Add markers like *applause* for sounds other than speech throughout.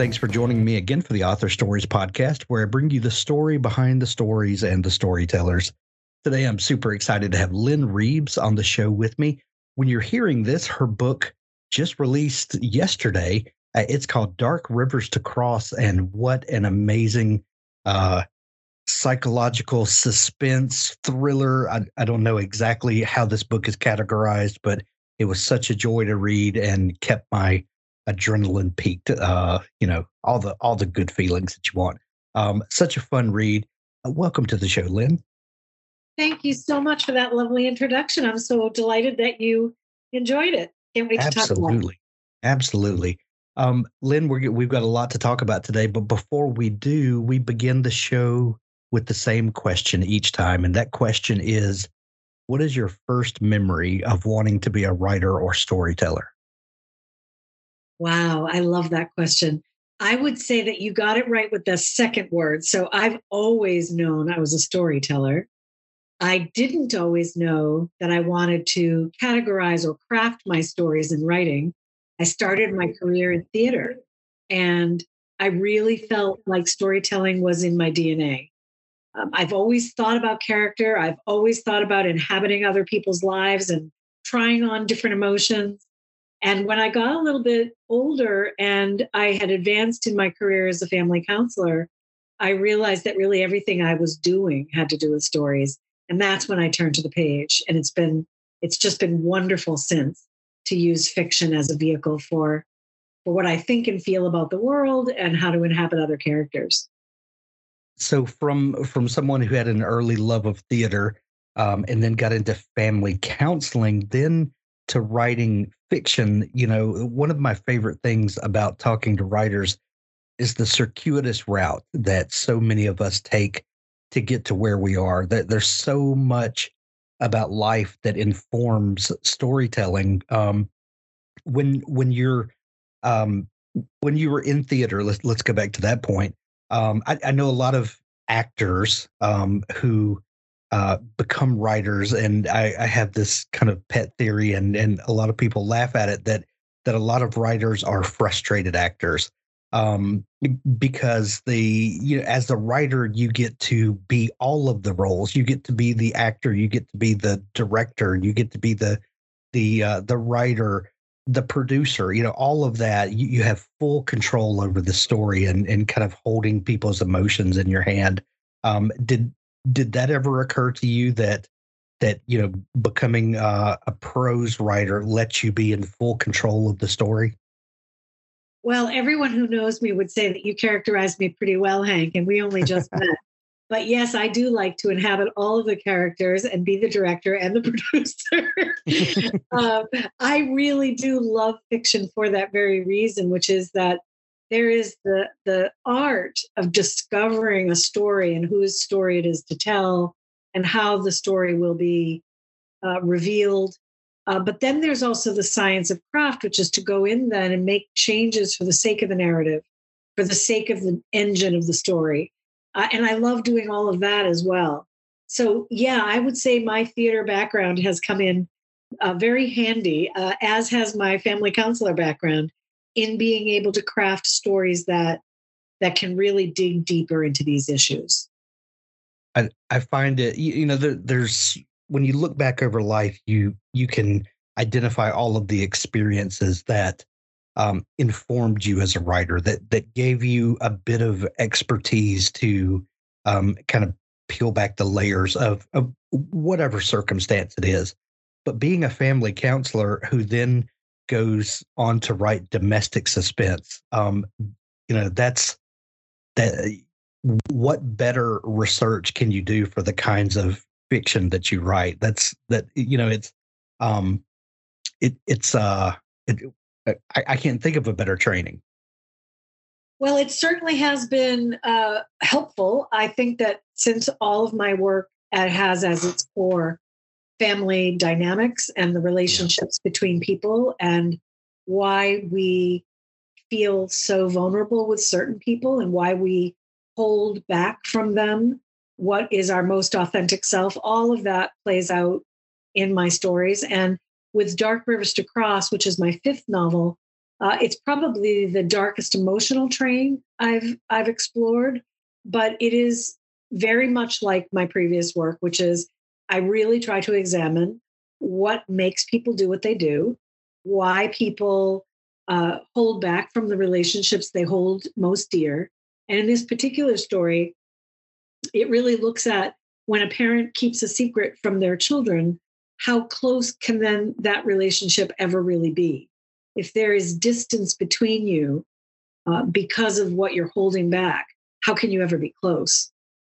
Thanks for joining me again for the Author Stories podcast, where I bring you the story behind the stories and the storytellers. Today, I'm super excited to have Lynne Reeves on the show with me. When you're hearing this, her book just released yesterday. Uh, it's called Dark Rivers to Cross, and what an amazing uh, psychological suspense thriller. I, I don't know exactly how this book is categorized, but it was such a joy to read and kept my adrenaline peaked. Uh, you know, all the all the good feelings that you want. Um, such a fun read. Uh, welcome to the show, Lynne. Thank you so much for that lovely introduction. I'm so delighted that you enjoyed it. Can't wait to talk about it. Absolutely, absolutely. Um, Lynne, we're, we've got a lot to talk about today, but before we do, we begin the show with the same question each time, and that question is, what is your first memory of wanting to be a writer or storyteller? Wow, I love that question. I would say that you got it right with the second word. So I've always known I was a storyteller. I didn't always know that I wanted to categorize or craft my stories in writing. I started my career in theater and I really felt like storytelling was in my DNA. Um, I've always thought about character. I've always thought about inhabiting other people's lives and trying on different emotions. And when I got a little bit older and I had advanced in my career as a family counselor, I realized that really everything I was doing had to do with stories. And that's when I turned to the page. And it's been, it's just been wonderful since to use fiction as a vehicle for, for what I think and feel about the world and how to inhabit other characters. So, from from someone who had an early love of theater um, and then got into family counseling, then to writing fiction, you know, one of my favorite things about talking to writers is the circuitous route that so many of us take to get to where we are. That there's so much about life that informs storytelling. Um, when when you're um, when you were in theater, let's let's go back to that point. Um, I, I know a lot of actors um, who uh, become writers, and I, I have this kind of pet theory, and and a lot of people laugh at it that that a lot of writers are frustrated actors um, because the you know as a writer you get to be all of the roles. You get to be the actor, you get to be the director, you get to be the the uh, the writer, the producer. You know all of that. You, you have full control over the story and and kind of holding people's emotions in your hand. Um, did did that ever occur to you that that you know becoming uh, a prose writer lets you be in full control of the story? Well, everyone who knows me would say that you characterized me pretty well, Hank, and we only just *laughs* met. But yes, I do like to inhabit all of the characters and be the director and the *laughs* producer. *laughs* um, I really do love fiction for that very reason, which is that there is the the art of discovering a story and whose story it is to tell and how the story will be uh, revealed. Uh, but then there's also the science of craft which is to go in then and make changes for the sake of the narrative for the sake of the engine of the story. Uh, and i love doing all of that as well. So yeah i would say my theater background has come in uh, very handy uh, as has my family counselor background in being able to craft stories that that can really dig deeper into these issues. I I find it you, you know there, there's when you look back over life you you can identify all of the experiences that um, informed you as a writer that that gave you a bit of expertise to um, kind of peel back the layers of, of whatever circumstance it is. But being a family counselor who then goes on to write domestic suspense. Um, you know, that's that. What better research can you do for the kinds of fiction that you write? That's that. You know, it's um, it it's uh, it, I, I can't think of a better training. Well, it certainly has been uh, helpful. I think that since all of my work uh, has as its core family dynamics and the relationships between people and why we feel so vulnerable with certain people and why we hold back from them. What is our most authentic self? All of that plays out in my stories. And with dark rivers to cross which is my fifth novel uh, it's probably the darkest emotional train i've i've explored but it is very much like my previous work which is i really try to examine what makes people do what they do why people uh, hold back from the relationships they hold most dear. And in this particular story it really looks at when a parent keeps a secret from their children how close can then that relationship ever really be? If there is distance between you uh, because of what you're holding back, how can you ever be close?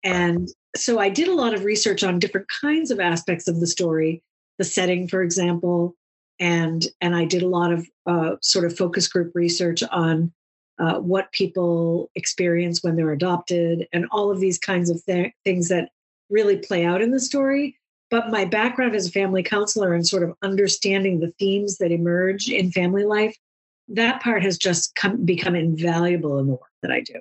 And so I did a lot of research on different kinds of aspects of the story, the setting, for example, and and I did a lot of uh, sort of focus group research on uh, what people experience when they're adopted, and all of these kinds of th- things that really play out in the story. But my background as a family counselor and sort of understanding the themes that emerge in family life, that part has just come, become invaluable in the work that I do.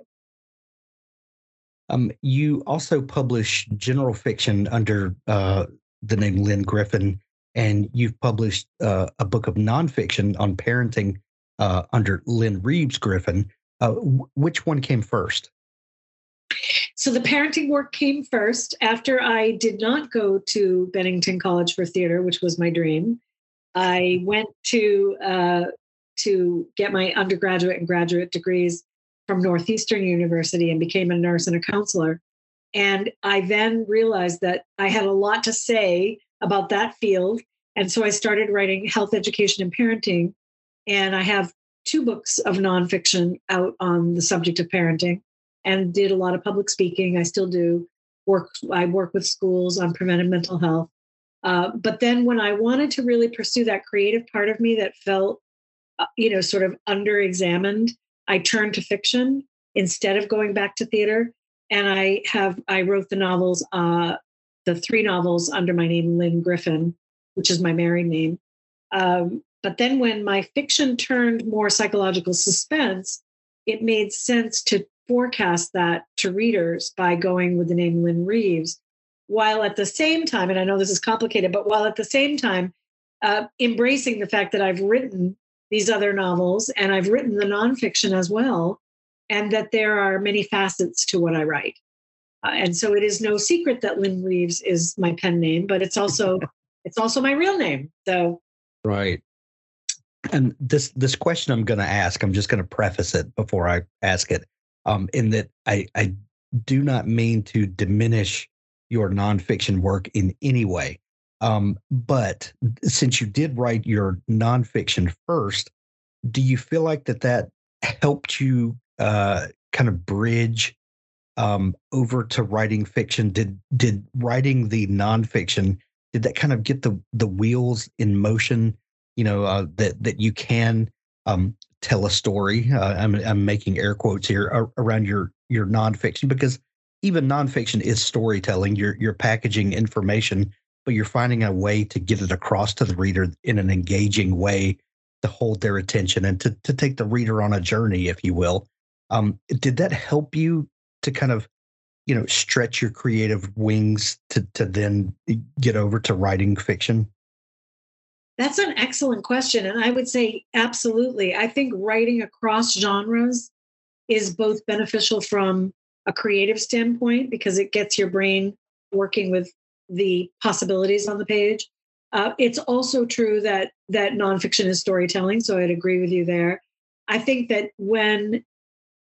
Um, you also publish general fiction under uh, the name Lynne Griffin, and you've published uh, a book of nonfiction on parenting uh, under Lynne Reeves Griffin. Uh, w- which one came first? So the parenting work came first after I did not go to Bennington College for Theater, which was my dream. I went to uh, to get my undergraduate and graduate degrees from Northeastern University and became a nurse and a counselor. And I then realized that I had a lot to say about that field. And so I started writing health education and parenting. And I have two books of nonfiction out on the subject of parenting and did a lot of public speaking. I still do work. I work with schools on preventive mental health. Uh, but then when I wanted to really pursue that creative part of me that felt, uh, you know, sort of under examined, I turned to fiction instead of going back to theater. And I have I wrote the novels, uh, the three novels under my name Lynne Griffin, which is my married name. Um, but then when my fiction turned more psychological suspense, it made sense to forecast that to readers by going with the name Lynne Reeves, while at the same time, and I know this is complicated, but while at the same time uh, embracing the fact that I've written these other novels and I've written the nonfiction as well, and that there are many facets to what I write. Uh, and so it is no secret that Lynne Reeves is my pen name, but it's also *laughs* it's also my real name. So right. And this this question I'm going to ask, I'm just going to preface it before I ask it um, in that I, I do not mean to diminish your nonfiction work in any way. Um, but since you did write your nonfiction first, do you feel like that that helped you uh, kind of bridge um, over to writing fiction? Did did writing the nonfiction did that kind of get the the wheels in motion? You know uh, that that you can um, tell a story. Uh, I'm, I'm making air quotes here around your your nonfiction because even nonfiction is storytelling. You're you're packaging information, but you're finding a way to get it across to the reader in an engaging way to hold their attention and to to take the reader on a journey, if you will. Um, did that help you to kind of you know stretch your creative wings to to then get over to writing fiction? That's an excellent question. And I would say absolutely. I think writing across genres is both beneficial from a creative standpoint because it gets your brain working with the possibilities on the page. Uh, it's also true that that nonfiction is storytelling, so I'd agree with you there. I think that when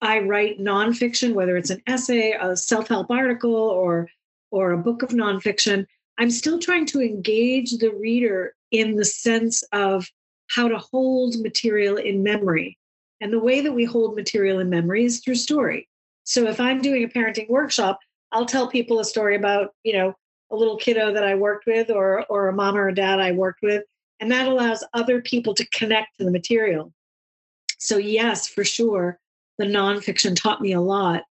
I write nonfiction, whether it's an essay, a self-help article, or or a book of nonfiction, I'm still trying to engage the reader in the sense of how to hold material in memory. And the way that we hold material in memory is through story. So if I'm doing a parenting workshop, I'll tell people a story about, you know, a little kiddo that I worked with or or a mom or a dad I worked with. And that allows other people to connect to the material. So yes, for sure. the nonfiction taught me a lot.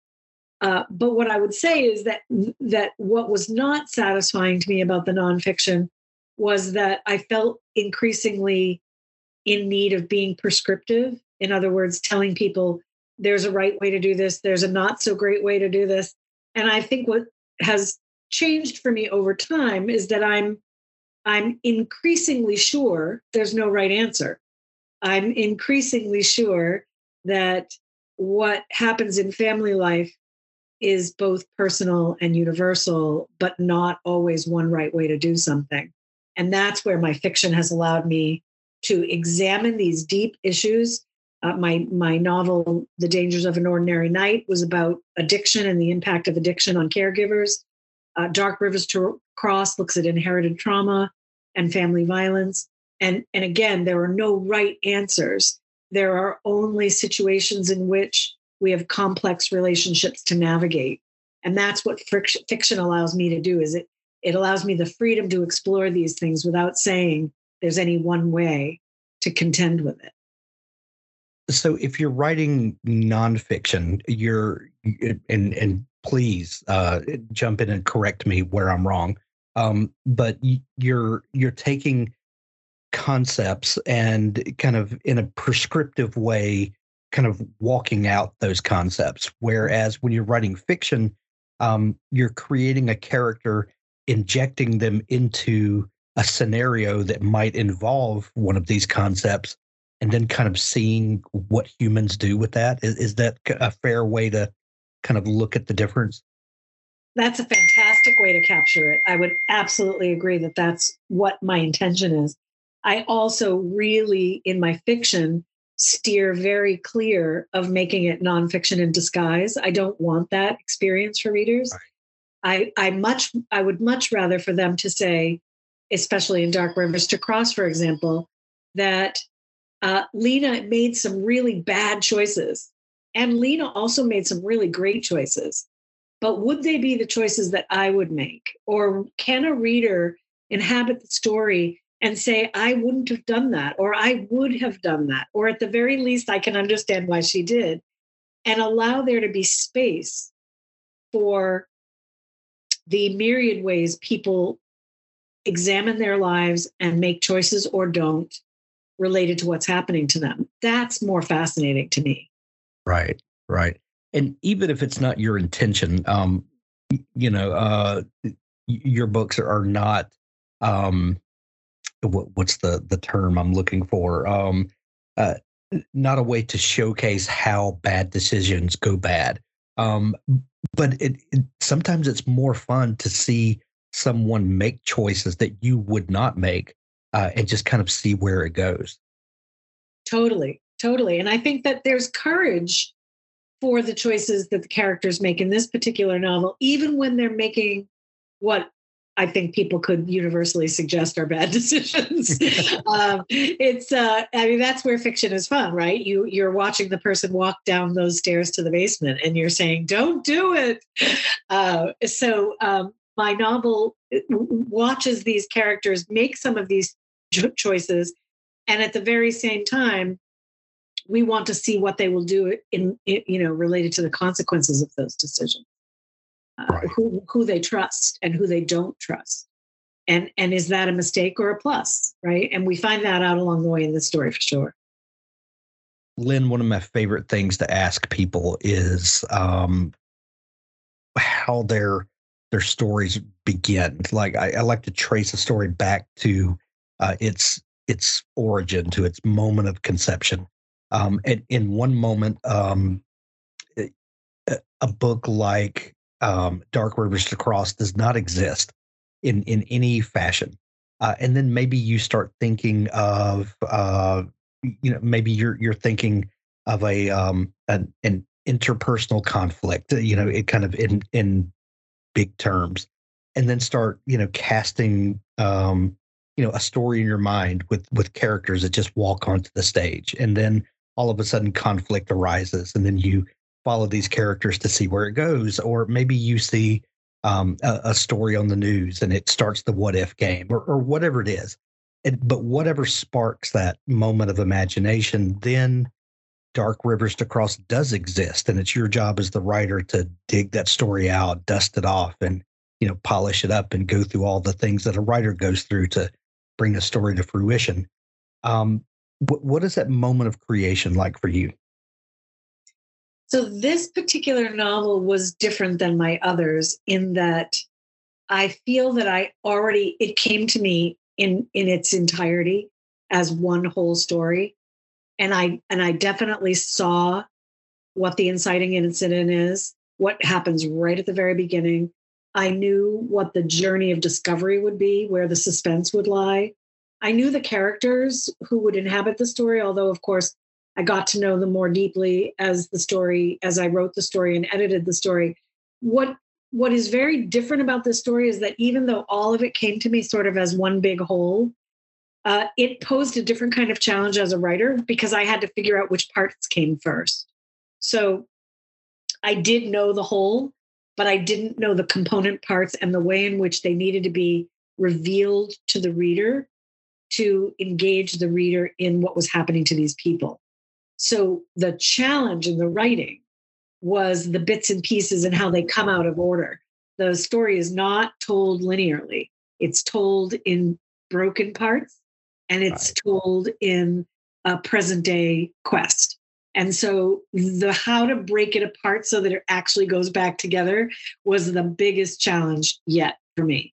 Uh, but what I would say is that that what was not satisfying to me about the nonfiction was that I felt increasingly in need of being prescriptive. In other words, telling people there's a right way to do this, there's a not so great way to do this. And I think what has changed for me over time is that I'm I'm increasingly sure there's no right answer. I'm increasingly sure that what happens in family life is both personal and universal, but not always one right way to do something. And that's where my fiction has allowed me to examine these deep issues. Uh, my my novel, The Dangers of an Ordinary Night, was about addiction and the impact of addiction on caregivers. Uh, Dark Rivers to Cross looks at inherited trauma and family violence. And, and again, there are no right answers. There are only situations in which we have complex relationships to navigate. And that's what fiction allows me to do is it, it allows me the freedom to explore these things without saying there's any one way to contend with it. So if you're writing nonfiction, you're and and please uh, jump in and correct me where I'm wrong. Um, but you're you're taking concepts and kind of in a prescriptive way, kind of walking out those concepts. Whereas when you're writing fiction, um, you're creating a character, injecting them into a scenario that might involve one of these concepts, and then kind of seeing what humans do with that. Is, is that a fair way to kind of look at the difference? That's a fantastic way to capture it. I would absolutely agree that that's what my intention is. I also really, in my fiction, steer very clear of making it nonfiction in disguise. I don't want that experience for readers. Right. I, I much I would much rather for them to say, especially in Dark Rivers to Cross, for example, that uh, Lena made some really bad choices. And Lena also made some really great choices but would they be the choices that I would make? Or can a reader inhabit the story and say, I wouldn't have done that, or I would have done that, or at the very least, I can understand why she did, and allow there to be space for the myriad ways people examine their lives and make choices or don't related to what's happening to them. That's more fascinating to me. Right, right and even if it's not your intention, um, you know, uh, your books are not um, what, what's the the term I'm looking for? Um, uh, not a way to showcase how bad decisions go bad. Um, but it, it, sometimes it's more fun to see someone make choices that you would not make uh, and just kind of see where it goes. Totally, totally. And I think that there's courage for the choices that the characters make in this particular novel, even when they're making what I think people could universally suggest are bad *laughs* decisions. *laughs* um, it's, uh, I mean, that's where fiction is fun, right? You you're watching the person walk down those stairs to the basement, and you're saying, "Don't do it." Uh, so um, my novel uh, watches these characters make some of these choices, and at the very same time, we want to see what they will do in, in you know related to the consequences of those decisions. Uh, right. who who they trust and who they don't trust. And and is that a mistake or a plus right? And we find that out along the way in the story for sure. Lynne one of my favorite things to ask people is um how their their stories begin. Like I, I like to trace a story back to uh, its its origin to its moment of conception um, and in one moment, um, a book like um, Dark Rivers to Cross does not exist in in any fashion. Uh, and then maybe you start thinking of uh, you know maybe you're you're thinking of a um, an, an interpersonal conflict you know it kind of in in big terms and then start you know casting um you know a story in your mind with with characters that just walk onto the stage and then all of a sudden conflict arises and then you follow these characters to see where it goes or maybe you see um, a, a, story on the news and it starts the what if game or, or whatever it is. But whatever sparks that moment of imagination then dark rivers to cross does exist and it's your job as the writer to dig that story out dust it off and you know polish it up and go through all the things that a writer goes through to bring a story to fruition. Um, what, what is that moment of creation like for you? So this particular novel was different than my others in that i feel that i already it came to me in in its entirety as one whole story. And i and i definitely saw what the inciting incident is what happens right at the very beginning. I knew what the journey of discovery would be where the suspense would lie i knew the characters who would inhabit the story although of course i got to know them more deeply as the story as i wrote the story and edited the story what what is very different about this story is that even though all of it came to me sort of as one big whole uh, it posed a different kind of challenge as a writer because I had to figure out which parts came first. So I did know the whole, but I didn't know the component parts and the way in which they needed to be revealed to the reader to engage the reader in what was happening to these people. So the challenge in the writing was the bits and pieces and how they come out of order. The story is not told linearly, it's told in broken parts and it's right. told in a present day quest. And so the how to break it apart so that it actually goes back together was the biggest challenge yet for me.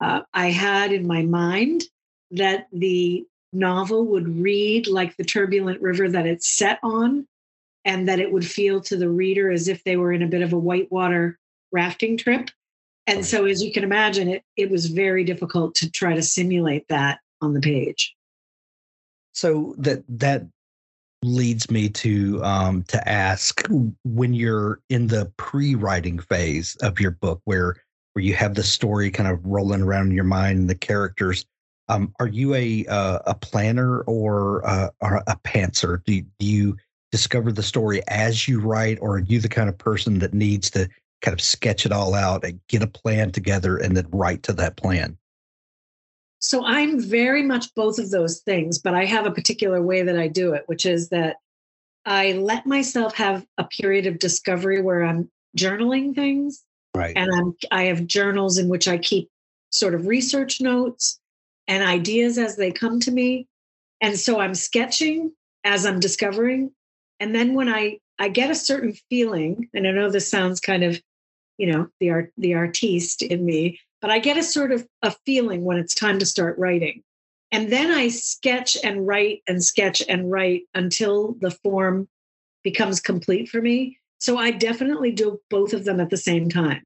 Uh, I had in my mind that the novel would read like the turbulent river that it's set on, and that it would feel to the reader as if they were in a bit of a whitewater rafting trip. And so, as you can imagine, it, it was very difficult to try to simulate that on the page. So that that leads me to um, to ask when you're in the pre-writing phase of your book, where where you have the story kind of rolling around in your mind and the characters. Um, are you a uh, a planner or, uh, or a pantser? Do, do you discover the story as you write, or are you the kind of person that needs to kind of sketch it all out and get a plan together and then write to that plan? So I'm very much both of those things, but I have a particular way that I do it, which is that I let myself have a period of discovery where I'm journaling things. Right. And I'm I have journals in which I keep sort of research notes and ideas as they come to me. And so I'm sketching as I'm discovering. And then when I I get a certain feeling, and I know this sounds kind of, you know, the art the artiste in me, but I get a sort of a feeling when it's time to start writing. And then I sketch and write and sketch and write until the form becomes complete for me. So I definitely do both of them at the same time.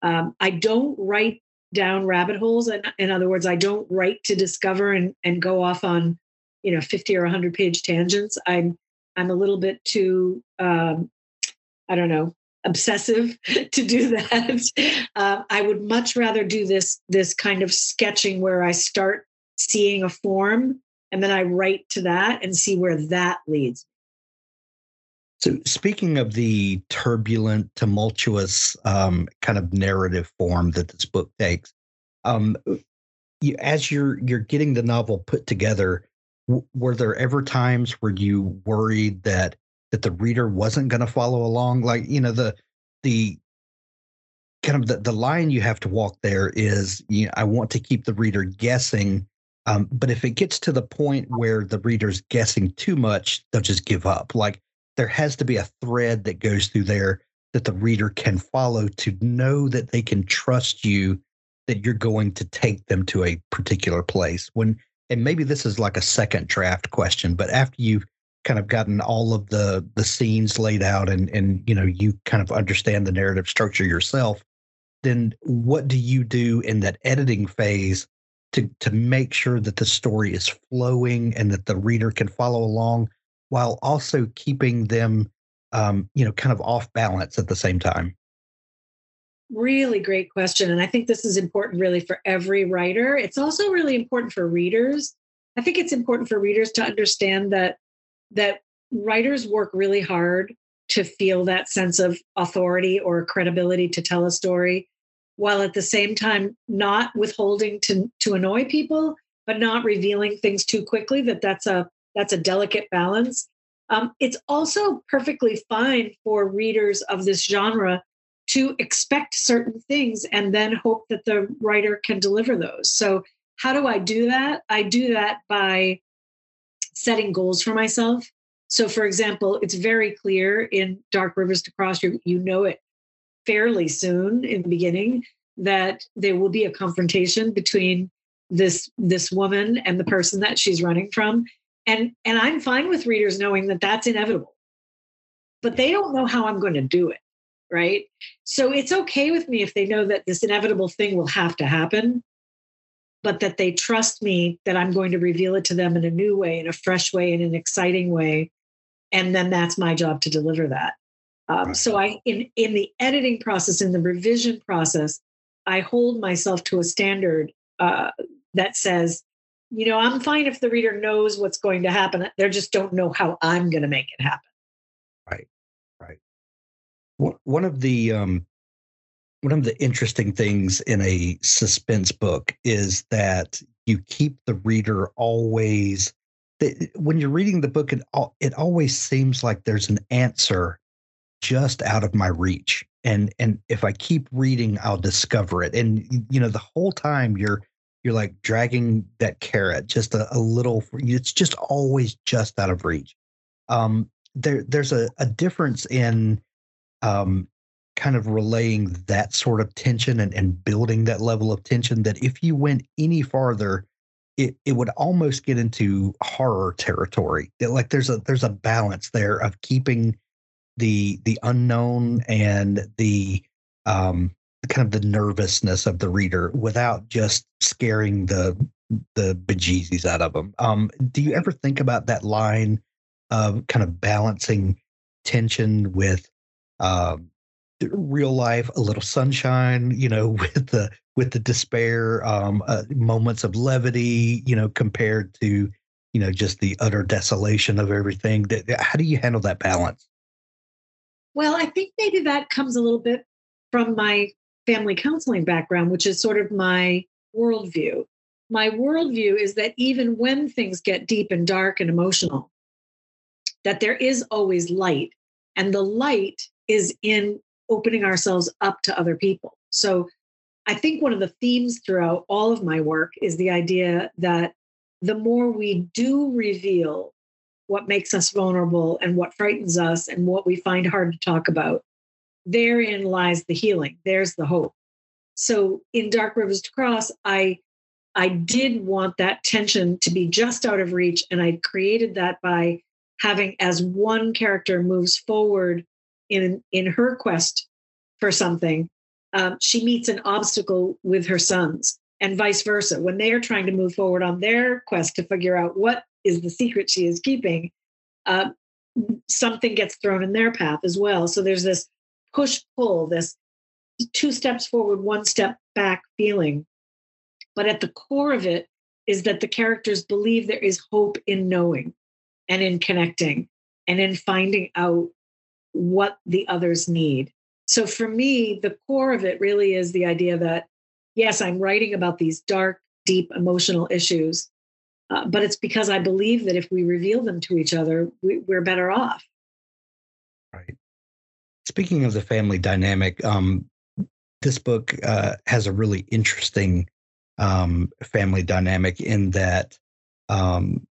Um, I don't write down rabbit holes. In, in other words, I don't write to discover and, and go off on, you know, 50 or 100 page tangents. I'm I'm a little bit too um, I don't know, obsessive *laughs* to do that. *laughs* Uh, I would much rather do this this kind of sketching where I start seeing a form and then I write to that and see where that leads. So, speaking of the turbulent, tumultuous um, kind of narrative form that this book takes, um, you, as you're you're getting the novel put together, w- were there ever times where you worried that that the reader wasn't going to follow along? Like you know the the kind of the, the line you have to walk there is you know, i want to keep the reader guessing um, but if it gets to the point where the reader's guessing too much they'll just give up. Like there has to be a thread that goes through there that the reader can follow to know that they can trust you that you're going to take them to a particular place. When and maybe this is like a second draft question but after you've kind of gotten all of the the scenes laid out and and you know you kind of understand the narrative structure yourself then what do you do in that editing phase to to make sure that the story is flowing and that the reader can follow along while also keeping them um, you know kind of off balance at the same time. Really great question and i think this is important really for every writer. It's also really important for readers. I think it's important for readers to understand that that writers work really hard to feel that sense of authority or credibility to tell a story while at the same time not withholding to to annoy people but not revealing things too quickly that that's a that's a delicate balance Um, it's also perfectly fine for readers of this genre to expect certain things and then hope that the writer can deliver those. So, how do I do that? I do that by setting goals for myself. So, for example, it's very clear in Dark Rivers to Cross, you, you know it fairly soon in the beginning that there will be a confrontation between this this woman and the person that she's running from and and i'm fine with readers knowing that that's inevitable. But they don't know how i'm going to do it right? So it's okay with me if they know that this inevitable thing will have to happen but that they trust me that i'm going to reveal it to them in a new way in a fresh way in an exciting way and then that's my job to deliver that. Um, right. so i in in the editing process in the revision process i hold myself to a standard uh, that says you know, I'm fine if the reader knows what's going to happen. They just don't know how I'm going to make it happen. Right, right. One of the um, one of the interesting things in a suspense book is that you keep the reader always. When you're reading the book, it it always seems like there's an answer just out of my reach, and and if I keep reading, I'll discover it. And you know, the whole time you're you're like dragging that carrot just a, a little it's just always just out of reach. Um, there there's a, a difference in um, kind of relaying that sort of tension and, and building that level of tension that if you went any farther it, it would almost get into horror territory. Like there's a there's a balance there of keeping the the unknown and the um kind of the nervousness of the reader without just scaring the the bejesus out of them. Um, do you ever think about that line of kind of balancing tension with um, real life, a little sunshine, you know, *laughs* with the with the despair, um, uh, moments of levity, you know, compared to you know just the utter desolation of everything. How do you handle that balance? Well, I think maybe that comes a little bit from my family counseling background, which is sort of my worldview. My worldview is that even when things get deep and dark and emotional, that there is always light. And the light is in opening ourselves up to other people. So I think one of the themes throughout all of my work is the idea that the more we do reveal what makes us vulnerable and what frightens us and what we find hard to talk about, therein lies the healing. There's the hope. So in Dark Rivers to Cross, I I did want that tension to be just out of reach, and I created that by having as one character moves forward in in her quest for something, um, she meets an obstacle with her sons, and vice versa. When they are trying to move forward on their quest to figure out what is the secret she is keeping, uh, something gets thrown in their path as well. So there's this push pull, this two steps forward, one step back feeling. But at the core of it is that the characters believe there is hope in knowing and in connecting and in finding out what the others need. So for me, the core of it really is the idea that, yes, I'm writing about these dark, deep emotional issues, uh, but it's because I believe that if we reveal them to each other, we, we're better off. Right. Speaking of the family dynamic, um, this book uh, has a really interesting um, family dynamic in that um,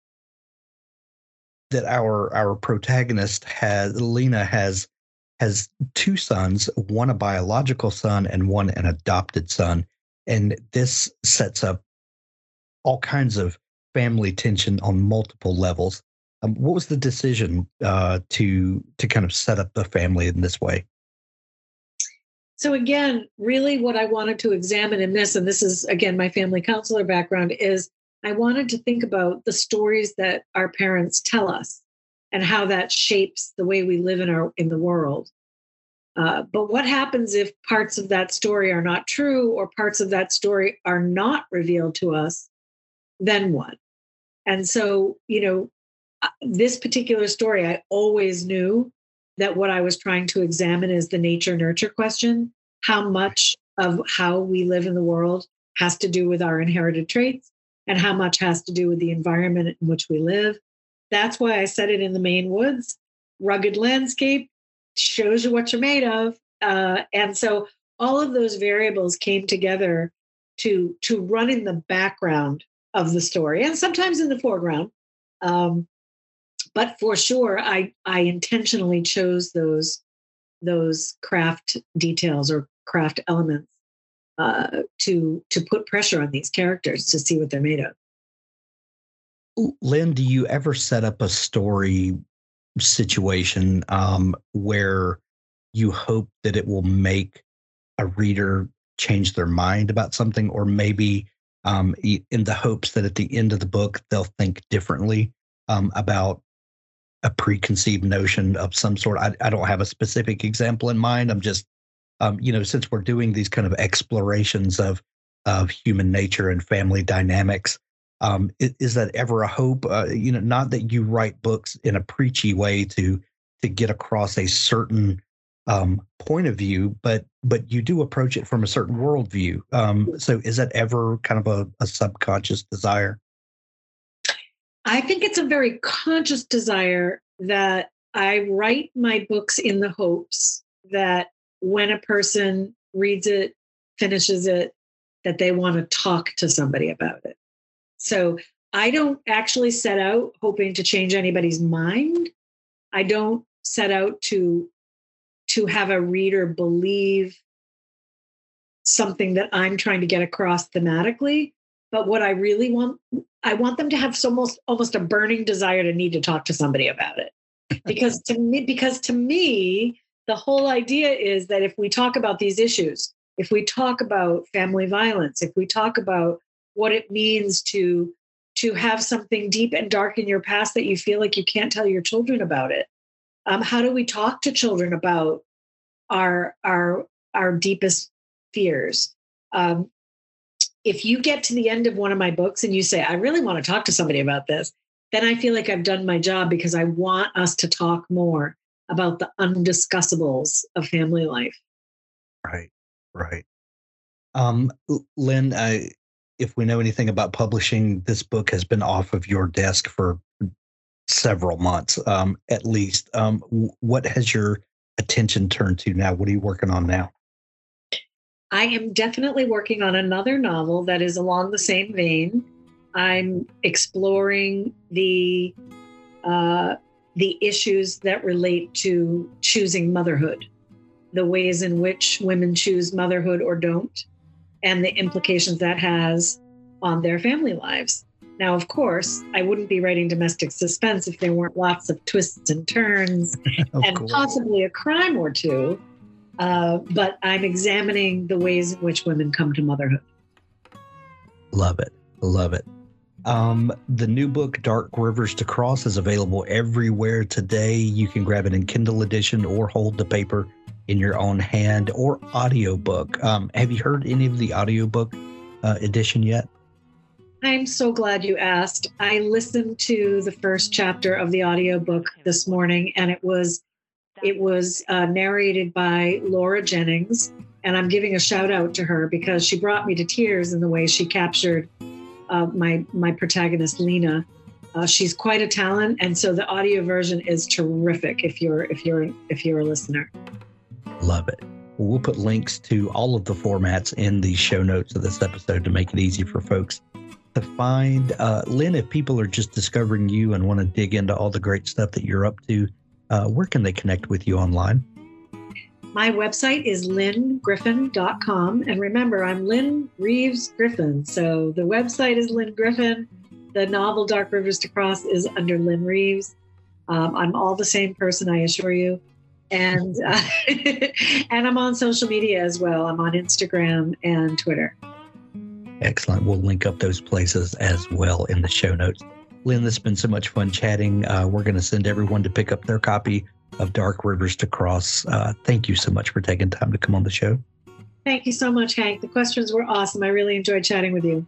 that our our protagonist has Lena has has two sons, one a biological son and one an adopted son, and this sets up all kinds of family tension on multiple levels. Um, what was the decision uh, to to kind of set up the family in this way? So again, really, what I wanted to examine in this, and this is again my family counselor background, is I wanted to think about the stories that our parents tell us and how that shapes the way we live in our in the world. Uh, but what happens if parts of that story are not true or parts of that story are not revealed to us? Then what? And so, you know, this particular story, I always knew that what I was trying to examine is the nature nurture question. How much of how we live in the world has to do with our inherited traits, and how much has to do with the environment in which we live. That's why I set it in the Maine woods. Rugged landscape shows you what you're made of. Uh, and so all of those variables came together to to run in the background of the story and sometimes in the foreground. Um, but for sure, I I intentionally chose those those craft details or craft elements uh, to to put pressure on these characters to see what they're made of. Lynne, do you ever set up a story situation um, where you hope that it will make a reader change their mind about something, or maybe um, in the hopes that at the end of the book they'll think differently um, about a preconceived notion of some sort. I, I, don't have a specific example in mind. I'm just, um, you know, since we're doing these kind of explorations of of human nature and family dynamics, um, is, is, that ever a hope? Uh, you know, not that you write books in a preachy way to to get across a certain um, point of view, but but you do approach it from a certain worldview. Um, so, is that ever kind of a, a subconscious desire? I think it's a very conscious desire that I write my books in the hopes that when a person reads it, finishes it, that they want to talk to somebody about it. So I don't actually set out hoping to change anybody's mind. I don't set out to to have a reader believe something that I'm trying to get across thematically. But what I really want, I want them to have almost almost a burning desire to need to talk to somebody about it. *laughs* Because to me, because to me, the whole idea is that if we talk about these issues, if we talk about family violence, if we talk about what it means to to have something deep and dark in your past that you feel like you can't tell your children about it, um, how do we talk to children about our our our deepest fears? Um, if you get to the end of one of my books and you say, I really want to talk to somebody about this, then I feel like I've done my job because I want us to talk more about the undiscussables of family life. Right, right. Um, Lynne, I, if we know anything about publishing, this book has been off of your desk for several months, um, at least. Um, what has your attention turned to now? What are you working on now? I am definitely working on another novel that is along the same vein. I'm exploring the uh, the issues that relate to choosing motherhood, the ways in which women choose motherhood or don't, and the implications that has on their family lives. Now, of course, I wouldn't be writing domestic suspense if there weren't lots of twists and turns *laughs* and course. possibly a crime or two. Uh, but I'm examining the ways in which women come to motherhood. Love it. Love it. Um, the new book, Dark Rivers to Cross, is available everywhere today. You can grab it in Kindle edition or hold the paper in your own hand or audiobook. Um, have you heard any of the audiobook uh, edition yet? I'm so glad you asked. I listened to the first chapter of the audiobook this morning and it was it was uh, narrated by Laura Jennings and I'm giving a shout out to her because she brought me to tears in the way she captured uh, my my protagonist Lena. Uh, she's quite a talent, and so the audio version is terrific. If you're if you're if you're a listener, love it. We'll put links to all of the formats in the show notes of this episode to make it easy for folks to find. Uh, Lynne, if people are just discovering you and want to dig into all the great stuff that you're up to, uh, where can they connect with you online? My website is lynnegriffin.com. And remember, I'm Lynne Reeves Griffin. So the website is Lynne Griffin. The novel Dark Rivers to Cross is under Lynne Reeves. Um, I'm all the same person, I assure you. And uh, *laughs* and I'm on social media as well. I'm on Instagram and Twitter. Excellent. We'll link up those places as well in the show notes. Lynne, this has been so much fun chatting. Uh, we're going to send everyone to pick up their copy of Dark Rivers to Cross. Uh, thank you so much for taking time to come on the show. Thank you so much, Hank. The questions were awesome. I really enjoyed chatting with you.